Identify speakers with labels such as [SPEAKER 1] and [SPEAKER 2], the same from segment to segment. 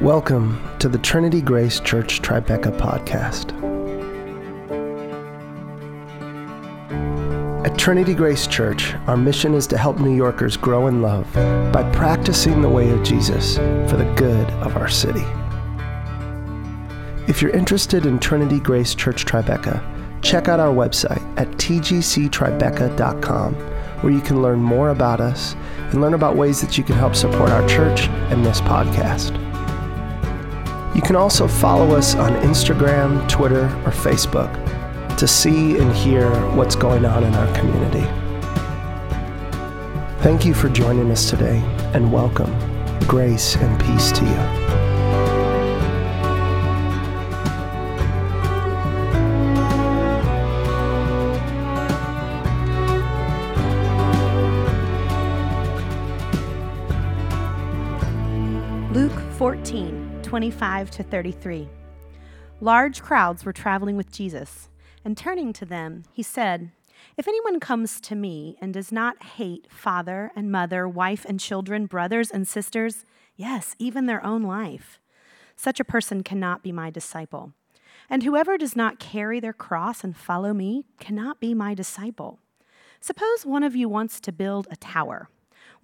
[SPEAKER 1] Welcome to the Trinity Grace Church Tribeca podcast. At Trinity Grace Church, our mission is to help New Yorkers grow in love by practicing the way of Jesus for the good of our city. If you're interested in Trinity Grace Church Tribeca, check out our website at tgctribeca.com where you can learn more about us and learn about ways that you can help support our church and this podcast. You can also follow us on Instagram, Twitter, or Facebook to see and hear what's going on in our community. Thank you for joining us today and welcome. Grace and peace to you.
[SPEAKER 2] Luke 14, 25 to 33. Large crowds were traveling with Jesus, and turning to them, he said, If anyone comes to me and does not hate father and mother, wife and children, brothers and sisters, yes, even their own life, such a person cannot be my disciple. And whoever does not carry their cross and follow me cannot be my disciple. Suppose one of you wants to build a tower.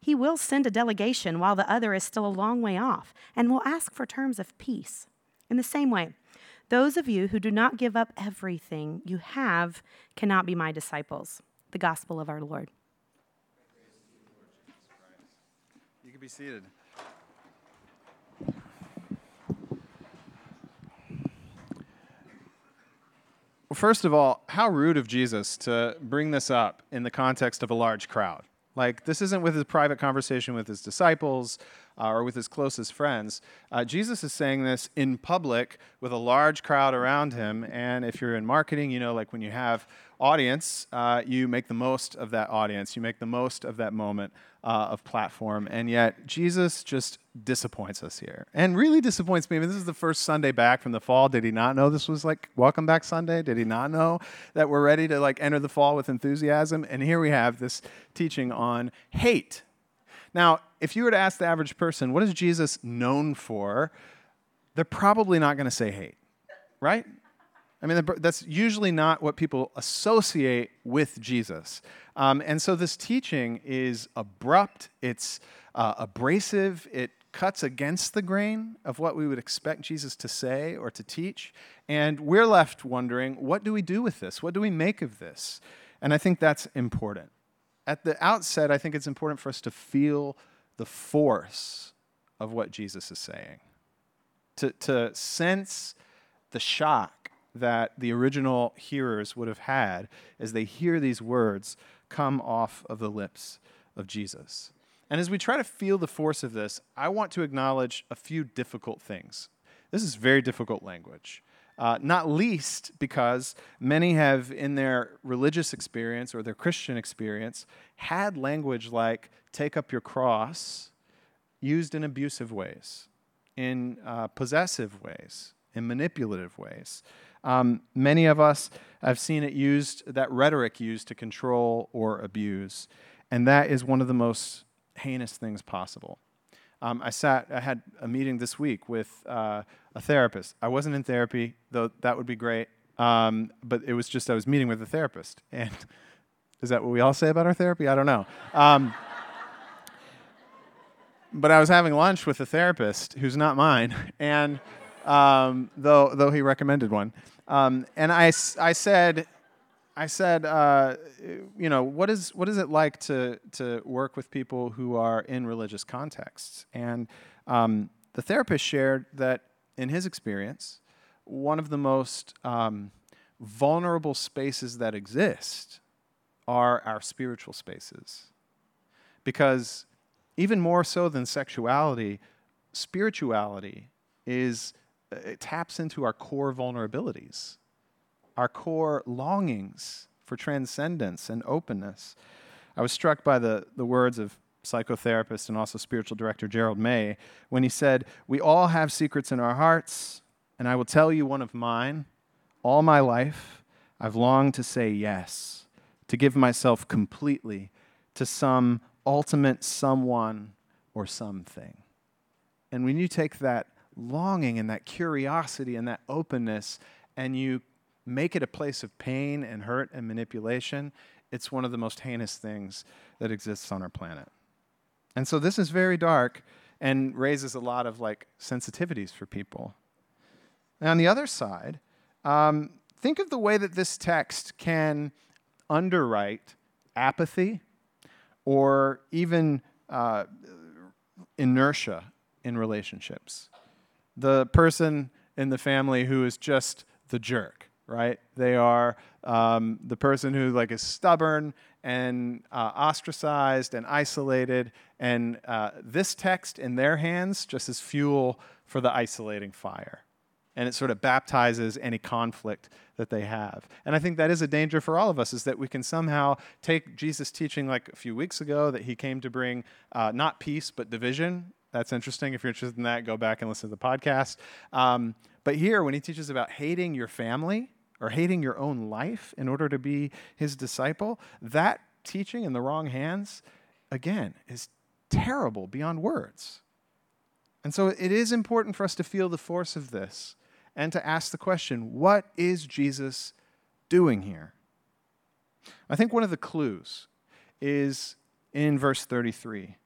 [SPEAKER 2] he will send a delegation while the other is still a long way off and will ask for terms of peace. In the same way, those of you who do not give up everything you have cannot be my disciples. The gospel of our Lord.
[SPEAKER 3] You can be seated. Well, first of all, how rude of Jesus to bring this up in the context of a large crowd. Like, this isn't with his private conversation with his disciples uh, or with his closest friends. Uh, Jesus is saying this in public with a large crowd around him. And if you're in marketing, you know, like when you have audience, uh, you make the most of that audience, you make the most of that moment uh, of platform. And yet, Jesus just disappoints us here and really disappoints me. I mean, this is the first Sunday back from the fall. Did he not know this was like Welcome Back Sunday? Did he not know that we're ready to like enter the fall with enthusiasm? And here we have this teaching on hate. Now, if you were to ask the average person, what is Jesus known for? They're probably not going to say hate, right? I mean, that's usually not what people associate with Jesus. Um, and so this teaching is abrupt, it's uh, abrasive, it cuts against the grain of what we would expect Jesus to say or to teach. And we're left wondering, what do we do with this? What do we make of this? And I think that's important. At the outset, I think it's important for us to feel the force of what Jesus is saying, to, to sense the shock that the original hearers would have had as they hear these words come off of the lips of Jesus. And as we try to feel the force of this, I want to acknowledge a few difficult things. This is very difficult language. Uh, not least because many have, in their religious experience or their Christian experience, had language like take up your cross used in abusive ways, in uh, possessive ways, in manipulative ways. Um, many of us have seen it used, that rhetoric used to control or abuse. And that is one of the most heinous things possible. Um, I sat, I had a meeting this week with uh, a therapist. I wasn't in therapy, though that would be great. Um, but it was just I was meeting with a therapist. And is that what we all say about our therapy? I don't know. Um, but I was having lunch with a therapist who's not mine, and um, though though he recommended one. Um, and I, I said, I said, uh, you know, what is what is it like to to work with people who are in religious contexts? And um, the therapist shared that in his experience, one of the most um, vulnerable spaces that exist are our spiritual spaces, because even more so than sexuality, spirituality is it taps into our core vulnerabilities, our core longings for transcendence and openness. I was struck by the, the words of psychotherapist and also spiritual director Gerald May when he said, We all have secrets in our hearts, and I will tell you one of mine. All my life, I've longed to say yes, to give myself completely to some ultimate someone or something. And when you take that longing and that curiosity and that openness and you make it a place of pain and hurt and manipulation, it's one of the most heinous things that exists on our planet. And so this is very dark and raises a lot of like sensitivities for people. Now, on the other side, um, think of the way that this text can underwrite apathy or even uh, inertia in relationships. The person in the family who is just the jerk, right? They are um, the person who like is stubborn and uh, ostracized and isolated, and uh, this text in their hands just is fuel for the isolating fire. And it sort of baptizes any conflict that they have. And I think that is a danger for all of us, is that we can somehow take Jesus' teaching like a few weeks ago that he came to bring uh, not peace, but division. That's interesting. If you're interested in that, go back and listen to the podcast. Um, but here, when he teaches about hating your family, or hating your own life in order to be his disciple, that teaching in the wrong hands, again, is terrible beyond words. And so it is important for us to feel the force of this and to ask the question what is Jesus doing here? I think one of the clues is in verse 33.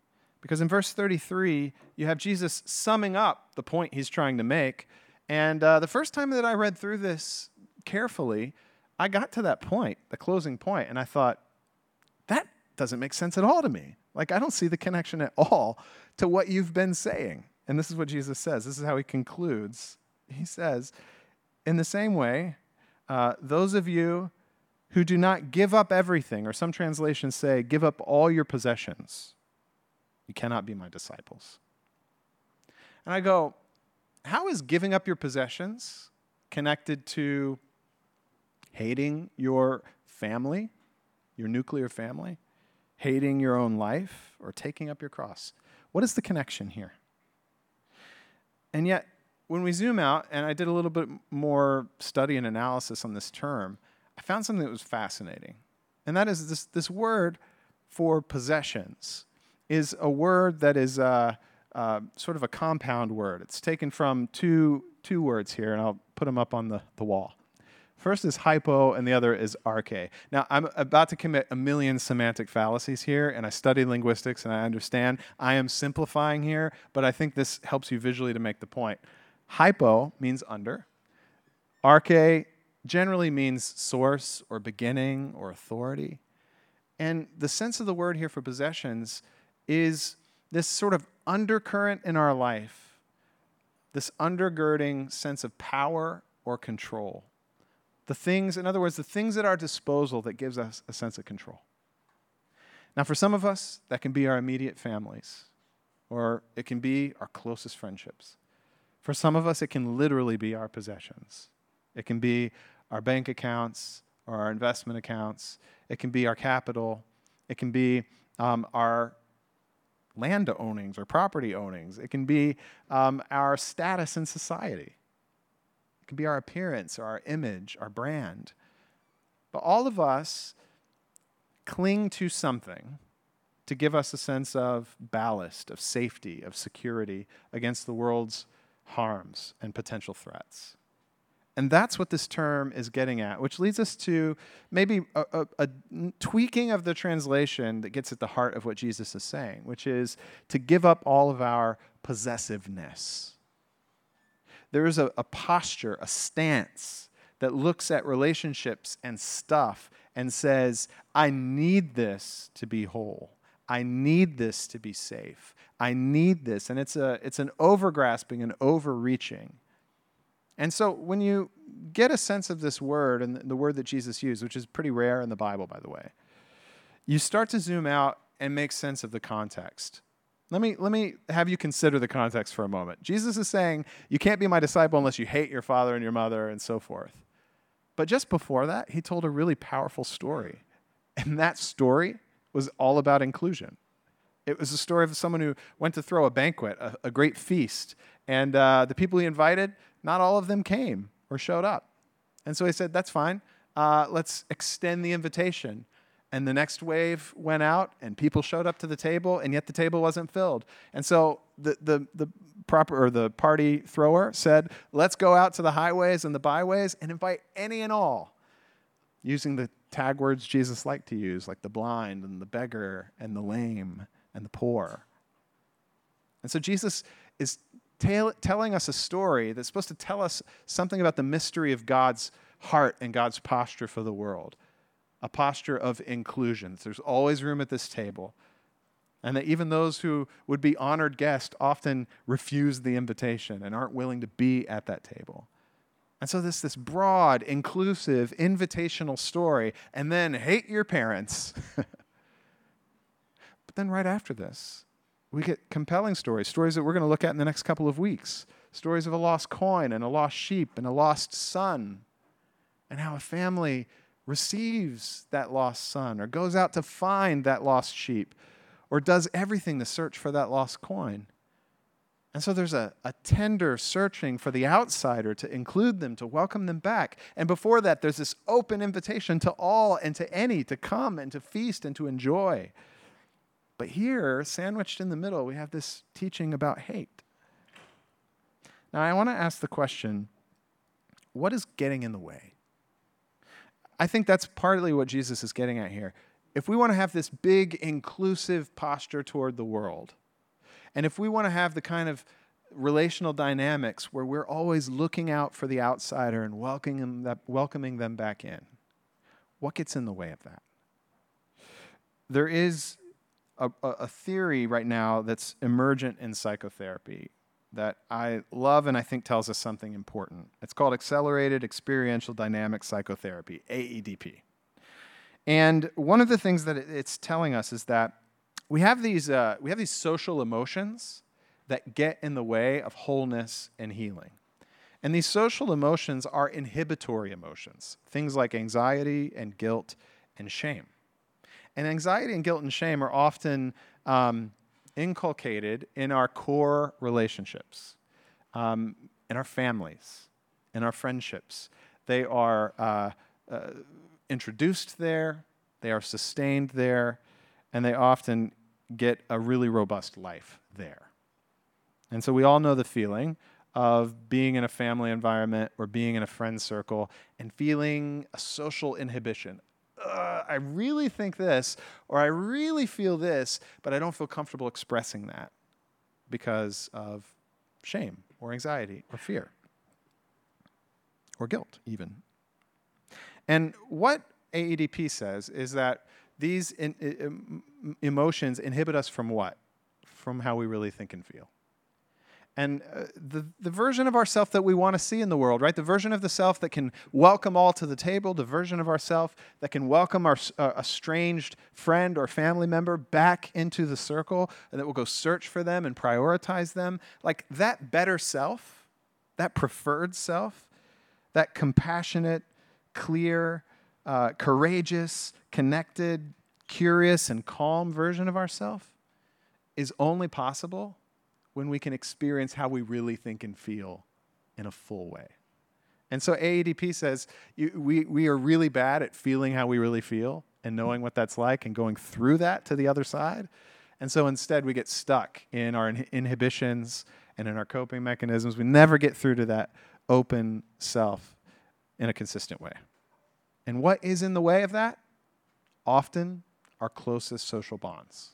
[SPEAKER 3] Because in verse 33, you have Jesus summing up the point he's trying to make. And uh, the first time that I read through this carefully, I got to that point, the closing point, and I thought, that doesn't make sense at all to me. Like, I don't see the connection at all to what you've been saying. And this is what Jesus says. This is how he concludes. He says, In the same way, uh, those of you who do not give up everything, or some translations say, give up all your possessions, you cannot be my disciples. And I go, How is giving up your possessions connected to hating your family, your nuclear family, hating your own life, or taking up your cross. What is the connection here? And yet, when we zoom out, and I did a little bit more study and analysis on this term, I found something that was fascinating. And that is this, this word for possessions is a word that is uh, uh, sort of a compound word. It's taken from two, two words here, and I'll put them up on the, the wall. First is hypo, and the other is arche. Now, I'm about to commit a million semantic fallacies here, and I study linguistics and I understand. I am simplifying here, but I think this helps you visually to make the point. Hypo means under. Arche generally means source or beginning or authority. And the sense of the word here for possessions is this sort of undercurrent in our life, this undergirding sense of power or control. The things, in other words, the things at our disposal that gives us a sense of control. Now, for some of us, that can be our immediate families, or it can be our closest friendships. For some of us, it can literally be our possessions. It can be our bank accounts or our investment accounts. It can be our capital. It can be um, our land ownings or property ownings. It can be um, our status in society It can be our appearance or our image, our brand. But all of us cling to something to give us a sense of ballast, of safety, of security against the world's harms and potential threats. And that's what this term is getting at, which leads us to maybe a, a, a, tweaking of the translation that gets at the heart of what Jesus is saying, which is to give up all of our possessiveness there is a, a posture, a stance that looks at relationships and stuff and says, I need this to be whole. I need this to be safe. I need this. And it's, a, it's an overgrasping and overreaching. And so when you get a sense of this word and the word that Jesus used, which is pretty rare in the Bible, by the way, you start to zoom out and make sense of the context. Let me, let me have you consider the context for a moment. Jesus is saying, You can't be my disciple unless you hate your father and your mother and so forth. But just before that, he told a really powerful story. And that story was all about inclusion. It was a story of someone who went to throw a banquet, a, a great feast, and uh, the people he invited, not all of them came or showed up. And so he said, That's fine. Uh, let's extend the invitation. And the next wave went out, and people showed up to the table, and yet the table wasn't filled. And so the, the, the proper or the party thrower said, Let's go out to the highways and the byways and invite any and all, using the tag words Jesus liked to use, like the blind and the beggar and the lame and the poor. And so Jesus is tell, telling us a story that's supposed to tell us something about the mystery of God's heart and God's posture for the world a posture of inclusion. There's always room at this table. And that even those who would be honored guests often refuse the invitation and aren't willing to be at that table. And so this this broad, inclusive, invitational story, and then hate your parents. but then right after this, we get compelling stories, stories that we're going to look at in the next couple of weeks. Stories of a lost coin and a lost sheep and a lost son, and how a family receives that lost son or goes out to find that lost sheep or does everything to search for that lost coin. And so there's a, a tender searching for the outsider to include them, to welcome them back. And before that, there's this open invitation to all and to any to come and to feast and to enjoy. But here, sandwiched in the middle, we have this teaching about hate. Now, I want to ask the question what is getting in the way? I think that's partly what Jesus is getting at here. If we want to have this big, inclusive posture toward the world, and if we want to have the kind of relational dynamics where we're always looking out for the outsider and welcoming them, back in, what gets in the way of that? There is a, a theory right now that's emergent in psychotherapy that I love and I think tells us something important. It's called Accelerated Experiential Dynamic Psychotherapy, AEDP. And one of the things that it's telling us is that we have these, uh, we have these social emotions that get in the way of wholeness and healing. And these social emotions are inhibitory emotions, things like anxiety and guilt and shame. And anxiety and guilt and shame are often um, inculcated in our core relationships, um, in our families, in our friendships. They are uh, uh, introduced there, they are sustained there, and they often get a really robust life there. And so we all know the feeling of being in a family environment or being in a friend circle and feeling a social inhibition, I really think this, or I really feel this, but I don't feel comfortable expressing that because of shame or anxiety or fear or guilt, even. And what AEDP says is that these in, in, emotions inhibit us from what? From how we really think and feel and uh, the, the version of ourself that we want to see in the world, right? The version of the self that can welcome all to the table, the version of ourself that can welcome our uh, estranged friend or family member back into the circle, and that will go search for them and prioritize them. Like that better self, that preferred self, that compassionate, clear, uh, courageous, connected, curious, and calm version of ourself is only possible when we can experience how we really think and feel in a full way. And so AEDP says we, we are really bad at feeling how we really feel and knowing what that's like and going through that to the other side. And so instead, we get stuck in our inhibitions and in our coping mechanisms. We never get through to that open self in a consistent way. And what is in the way of that? Often our closest social bonds.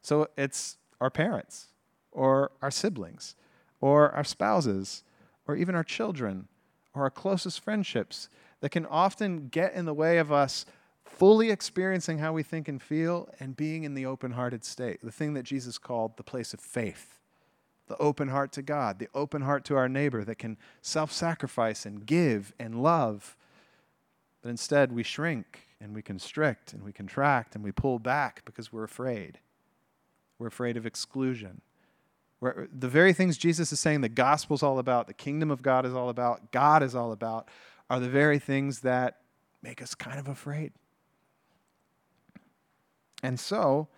[SPEAKER 3] So it's our parents, or our siblings, or our spouses, or even our children, or our closest friendships that can often get in the way of us fully experiencing how we think and feel and being in the open hearted state, the thing that Jesus called the place of faith. The open heart to God, the open heart to our neighbor that can self sacrifice and give and love. But instead, we shrink and we constrict and we contract and we pull back because we're afraid. We're afraid of exclusion. We're, the very things Jesus is saying the gospel's all about, the kingdom of God is all about, God is all about, are the very things that make us kind of afraid. And so,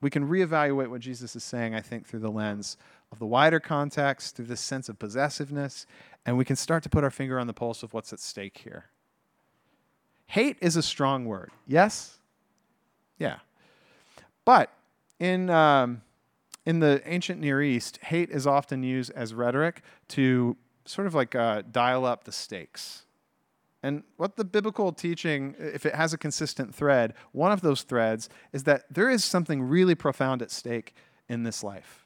[SPEAKER 3] we can reevaluate what Jesus is saying, I think, through the lens of the wider context, through this sense of possessiveness, and we can start to put our finger on the pulse of what's at stake here. Hate is a strong word. Yes? Yeah. But in, um, in the ancient Near East, hate is often used as rhetoric to sort of like uh, dial up the stakes. And what the biblical teaching, if it has a consistent thread, one of those threads is that there is something really profound at stake in this life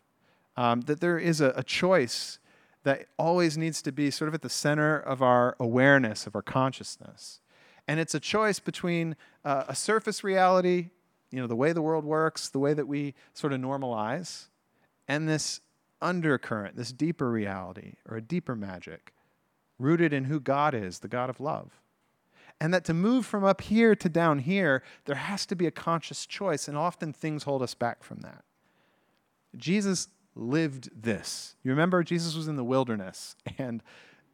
[SPEAKER 3] um, that there is a, a choice that always needs to be sort of at the center of our awareness, of our consciousness. And it's a choice between uh, a surface reality, you know, the way the world works, the way that we sort of normalize, and this undercurrent, this deeper reality or a deeper magic rooted in who God is, the God of love. And that to move from up here to down here, there has to be a conscious choice, and often things hold us back from that. Jesus lived this. You remember, Jesus was in the wilderness and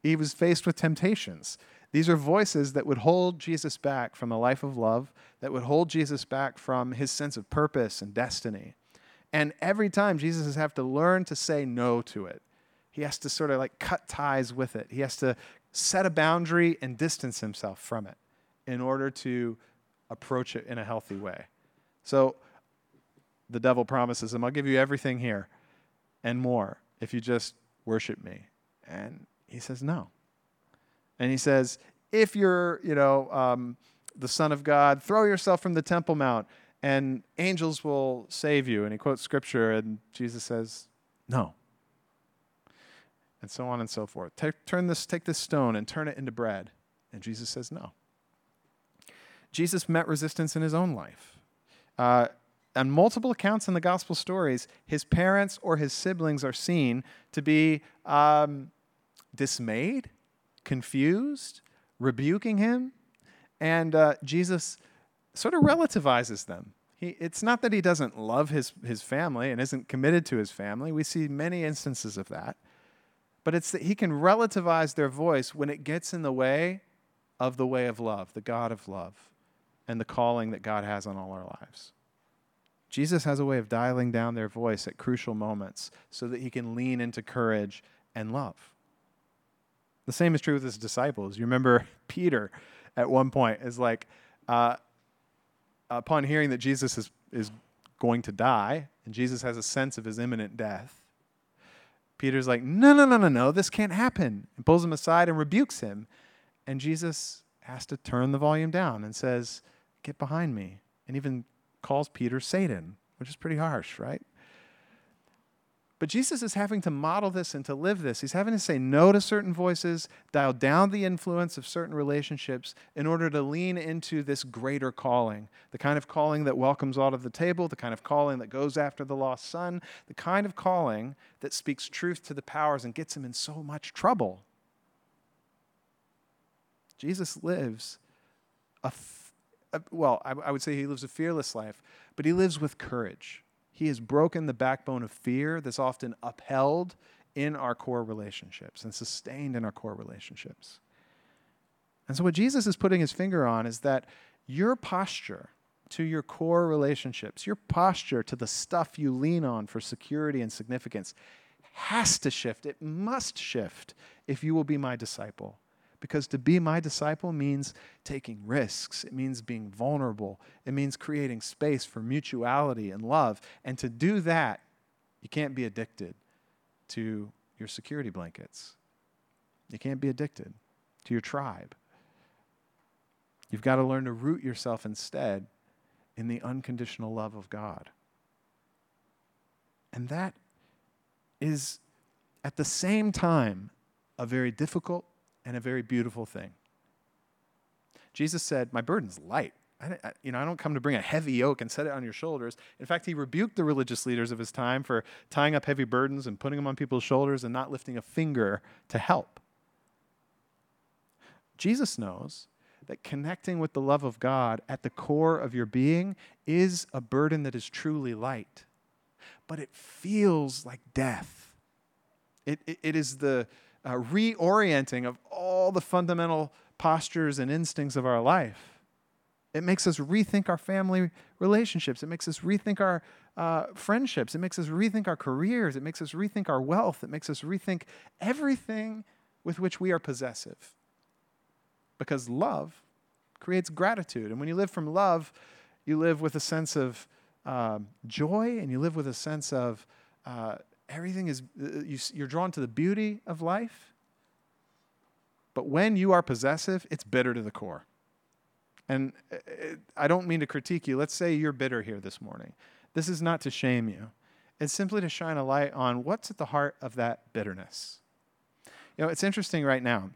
[SPEAKER 3] he was faced with temptations. These are voices that would hold Jesus back from a life of love, that would hold Jesus back from his sense of purpose and destiny. And every time Jesus has have to learn to say no to it. He has to sort of like cut ties with it. He has to set a boundary and distance himself from it in order to approach it in a healthy way. So the devil promises him, I'll give you everything here and more if you just worship me. And he says, no. And he says, if you're, you know, um, the Son of God, throw yourself from the Temple Mount and angels will save you. And he quotes scripture, and Jesus says, no. And so on and so forth. Take, turn this, take this stone and turn it into bread. And Jesus says, no. Jesus met resistance in his own life. Uh, on multiple accounts in the gospel stories, his parents or his siblings are seen to be um, dismayed, confused, rebuking him, and uh, Jesus sort of relativizes them. He, it's not that he doesn't love his, his family and isn't committed to his family. We see many instances of that. But it's that he can relativize their voice when it gets in the way of the way of love, the God of love, and the calling that God has on all our lives. Jesus has a way of dialing down their voice at crucial moments so that he can lean into courage and love. The same is true with his disciples. You remember Peter at one point is like, uh, upon hearing that Jesus is, is going to die, and Jesus has a sense of his imminent death, Peter's like, no, no, no, no, no, this can't happen. And pulls him aside and rebukes him. And Jesus has to turn the volume down and says, Get behind me. And even calls Peter Satan, which is pretty harsh, right? But Jesus is having to model this and to live this. He's having to say no to certain voices, dial down the influence of certain relationships in order to lean into this greater calling the kind of calling that welcomes all to the table, the kind of calling that goes after the lost son, the kind of calling that speaks truth to the powers and gets him in so much trouble. Jesus lives a well, I, I would say he lives a fearless life, but he lives with courage. He has broken the backbone of fear that's often upheld in our core relationships and sustained in our core relationships. And so, what Jesus is putting his finger on is that your posture to your core relationships, your posture to the stuff you lean on for security and significance, has to shift. It must shift if you will be my disciple. Because to be my disciple means taking risks, it means being vulnerable, it means creating space for mutuality and love. And to do that, you can't be addicted to your security blankets. You can't be addicted to your tribe. You've got to learn to root yourself instead in the unconditional love of God. And that is at the same time a very difficult and a very beautiful thing. Jesus said, My burden's light. I, you know, I don't come to bring a heavy yoke and set it on your shoulders. In fact, he rebuked the religious leaders of his time for tying up heavy burdens and putting them on people's shoulders and not lifting a finger to help. Jesus knows that connecting with the love of God at the core of your being is a burden that is truly light. but it feels like death. It, it, it is the uh, reorienting of all the fundamental postures and instincts of our life. It makes us rethink our family relationships. It makes us rethink our uh, friendships. It makes us rethink our careers. It makes us rethink our wealth. It makes us rethink everything with which we are possessive. Because love creates gratitude. And when you live from love, you live with a sense of um, joy and you live with a sense of uh, everything is, uh, you, you're drawn to the beauty of life. But when you are possessive, it's bitter to the core. And uh, I don't mean to critique you. Let's say you're bitter here this morning. This is not to shame you, it's simply to shine a light on what's at the heart of that bitterness. You know, it's interesting right now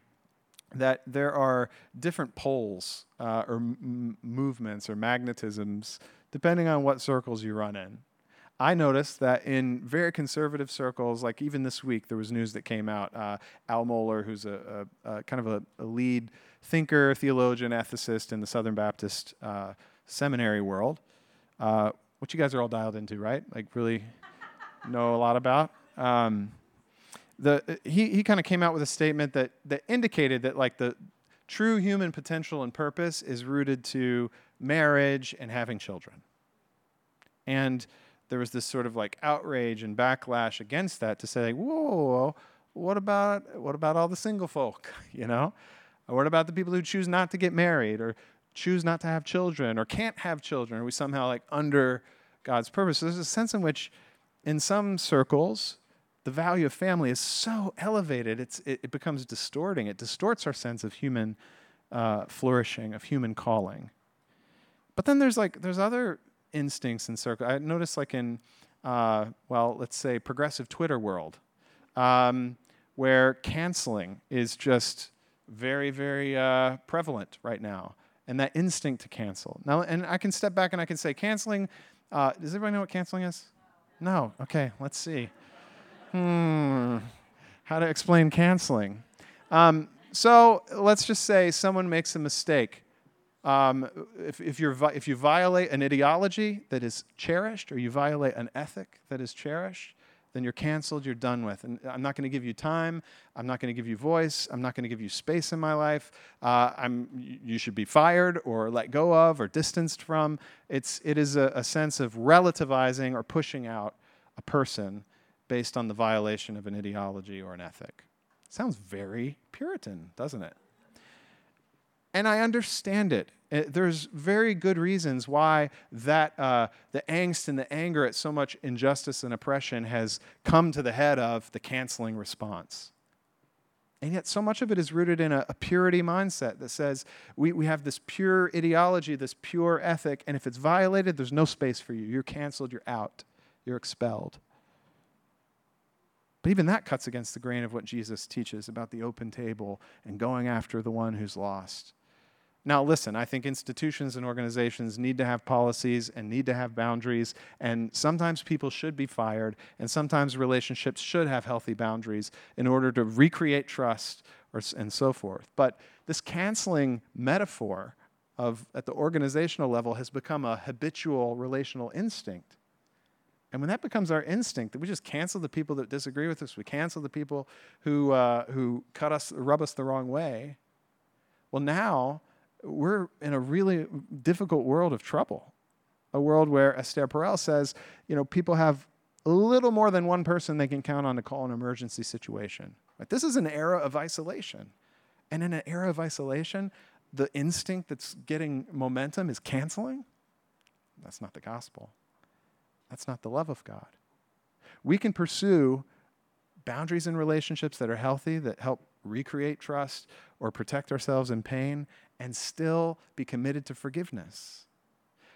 [SPEAKER 3] that there are different poles uh, or m- movements or magnetisms depending on what circles you run in. I noticed that in very conservative circles, like even this week, there was news that came out. Uh, Al Mohler, who's a, a, a kind of a, a, lead thinker, theologian, ethicist in the Southern Baptist uh, seminary world, uh, which you guys are all dialed into, right? Like really know a lot about. Um, the he he kind of came out with a statement that that indicated that like the true human potential and purpose is rooted to marriage and having children. And there was this sort of like outrage and backlash against that to say, whoa, what about what about all the single folk? You know, or what about the people who choose not to get married or choose not to have children or can't have children? Are we somehow like under God's purpose? So there's a sense in which, in some circles, the value of family is so elevated, it's, it, it becomes distorting. It distorts our sense of human uh, flourishing, of human calling. But then there's like there's other instincts and circle. I noticed like in uh, well, let's say progressive Twitter world, um, where canceling is just very very uh, prevalent right now, and that instinct to cancel. Now, and I can step back and I can say canceling. Uh, does everybody know what canceling is? No. Okay, let's see hmm, how to explain canceling. Um, so let's just say someone makes a mistake. Um, if, if, if you violate an ideology that is cherished or you violate an ethic that is cherished, then you're canceled, you're done with. And I'm not going to give you time. I'm not going to give you voice. I'm not going to give you space in my life. Uh, you should be fired or let go of or distanced from. It's, it is a, a sense of relativizing or pushing out a person based on the violation of an ideology or an ethic. Sounds very Puritan, doesn't it? And I understand it. uh, there's very good reasons why that uh, the angst and the anger at so much injustice and oppression has come to the head of the canceling response. And yet, so much of it is rooted in a, a, purity mindset that says we, we have this pure ideology, this pure ethic, and if it's violated, there's no space for you. You're canceled, you're out, you're expelled. But even that cuts against the grain of what Jesus teaches about the open table and going after the one who's lost. Now, listen, I think institutions and organizations need to have policies and need to have boundaries, and sometimes people should be fired, and sometimes relationships should have healthy boundaries in order to recreate trust or, and so forth. But this canceling metaphor of at the organizational level has become a habitual relational instinct. And when that becomes our instinct, that we just cancel the people that disagree with us, we cancel the people who, uh, who cut us, rub us the wrong way, well, now we're in a really difficult world of trouble. A world where Esther Perel says, you know, people have a little more than one person they can count on to call an emergency situation. Right? This is an era of isolation. And in an era of isolation, the instinct that's getting momentum is canceling. That's not the gospel. That's not the love of God. We can pursue boundaries in relationships that are healthy, that help recreate trust or protect ourselves in pain, and still be committed to forgiveness.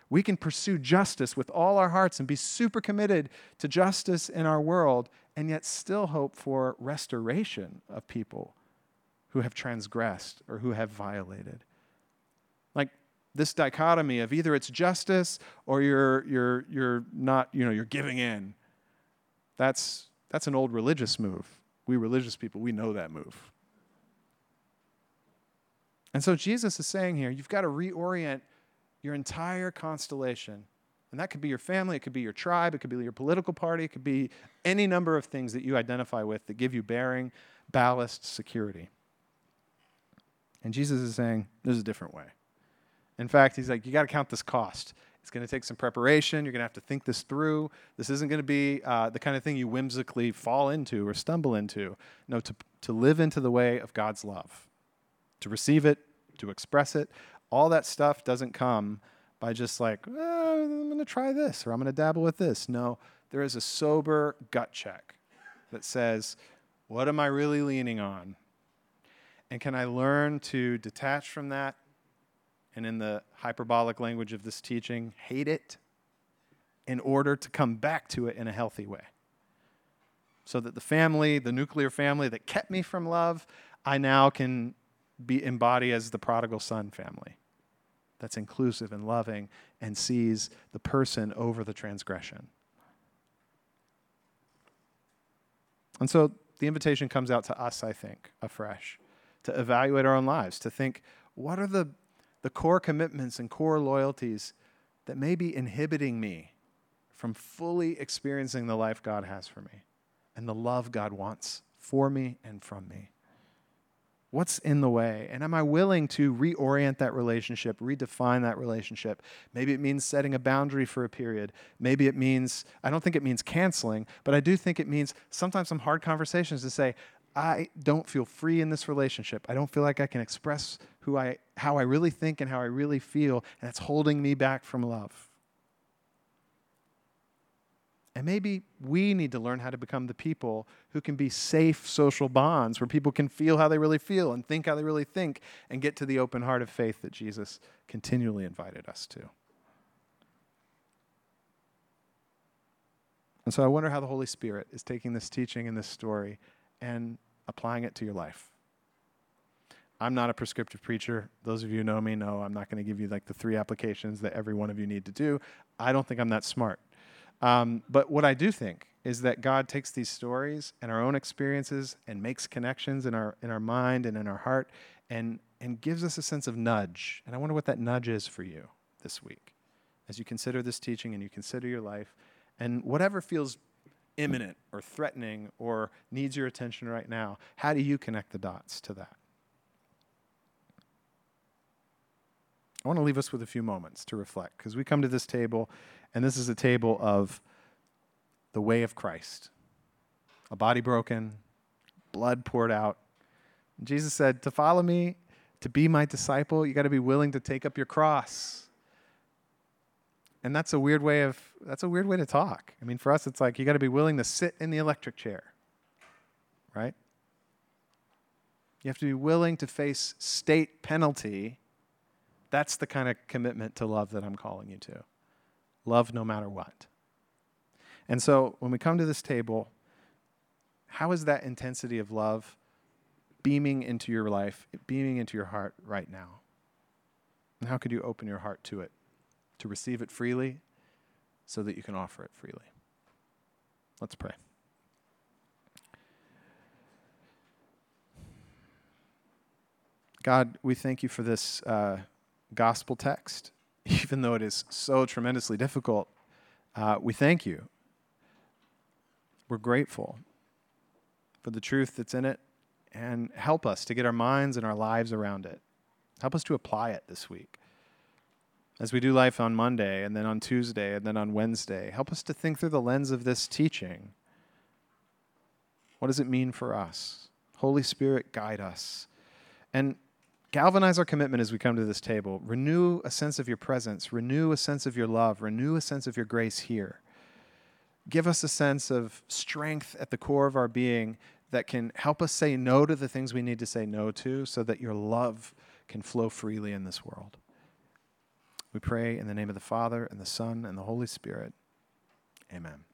[SPEAKER 3] We can pursue justice with all our hearts and be super committed to justice in our world, and yet still hope for restoration of people who have transgressed or who have violated Like this dichotomy of either it's justice or you're, you're, you're not, you know, you're giving in. That's, that's an old religious move. We religious people, we know that move. And so Jesus is saying here, you've got to reorient your entire constellation And that could be your family, it could be your tribe, it could be your political party, it could be any number of things that you identify with that give you bearing, ballast, security. And Jesus is saying, there's a different way. In fact, he's like, you got to count this cost. It's going to take some preparation. You're going to have to think this through. This isn't going to be uh, the kind of thing you whimsically fall into or stumble into. No, to, to live into the way of God's love, to receive it, to express it. All that stuff doesn't come by just like, oh, I'm going to try this or I'm going to dabble with this. No, there is a sober gut check that says, what am I really leaning on? And can I learn to detach from that and in the hyperbolic language of this teaching, hate it in order to come back to it in a healthy way. So that the family, the nuclear family that kept me from love, I now can be embody as the prodigal son family that's inclusive and loving and sees the person over the transgression. And so the invitation comes out to us, I think, afresh, to evaluate our own lives, to think what are the the core commitments and core loyalties that may be inhibiting me from fully experiencing the life God has for me and the love God wants for me and from me. What's in the way? And am I willing to reorient that relationship, redefine that relationship? Maybe it means setting a boundary for a period. Maybe it means, I don't think it means canceling, but I do think it means sometimes some hard conversations to say, I don't feel free in this relationship. I don't feel like I can express who I, how I really think and how I really feel, and it's holding me back from love. And maybe we need to learn how to become the people who can be safe social bonds where people can feel how they really feel and think how they really think and get to the open heart of faith that Jesus continually invited us to. And so I wonder how the Holy Spirit is taking this teaching and this story and applying it to your life. I'm not a prescriptive preacher. Those of you who know me know I'm not going to give you like the three applications that every one of you need to do. I don't think I'm that smart. Um, but what I do think is that God takes these stories and our own experiences and makes connections in our in our mind and in our heart and and gives us a sense of nudge. And I wonder what that nudge is for you this week as you consider this teaching and you consider your life and whatever feels imminent or threatening or needs your attention right now, how do you connect the dots to that? I want to leave us with a few moments to reflect because we come to this table, and this is a table of the way of Christ a body broken, blood poured out. And Jesus said, To follow me, to be my disciple, you got to be willing to take up your cross. And that's a weird way of that's a weird way to talk. I mean, for us it's like you got to be willing to sit in the electric chair. Right? You have to be willing to face state penalty. That's the kind of commitment to love that I'm calling you to. Love no matter what. And so when we come to this table, how is that intensity of love beaming into your life, beaming into your heart right now? And how could you open your heart to it? to receive it freely so that you can offer it freely. Let's pray. God, we thank you for this uh, gospel text, even though it is so tremendously difficult. Uh, we thank you. We're grateful for the truth that's in it and help us to get our minds and our lives around it. Help us to apply it this week as we do life on Monday and then on Tuesday and then on Wednesday. Help us to think through the lens of this teaching. What does it mean for us? Holy Spirit, guide us. And galvanize our commitment as we come to this table. Renew a sense of your presence, renew a sense of your love, renew a sense of your grace here. Give us a sense of strength at the core of our being that can help us say no to the things we need to say no to so that your love can flow freely in this world. We pray in the name of the Father, and the Son, and the Holy Spirit. Amen.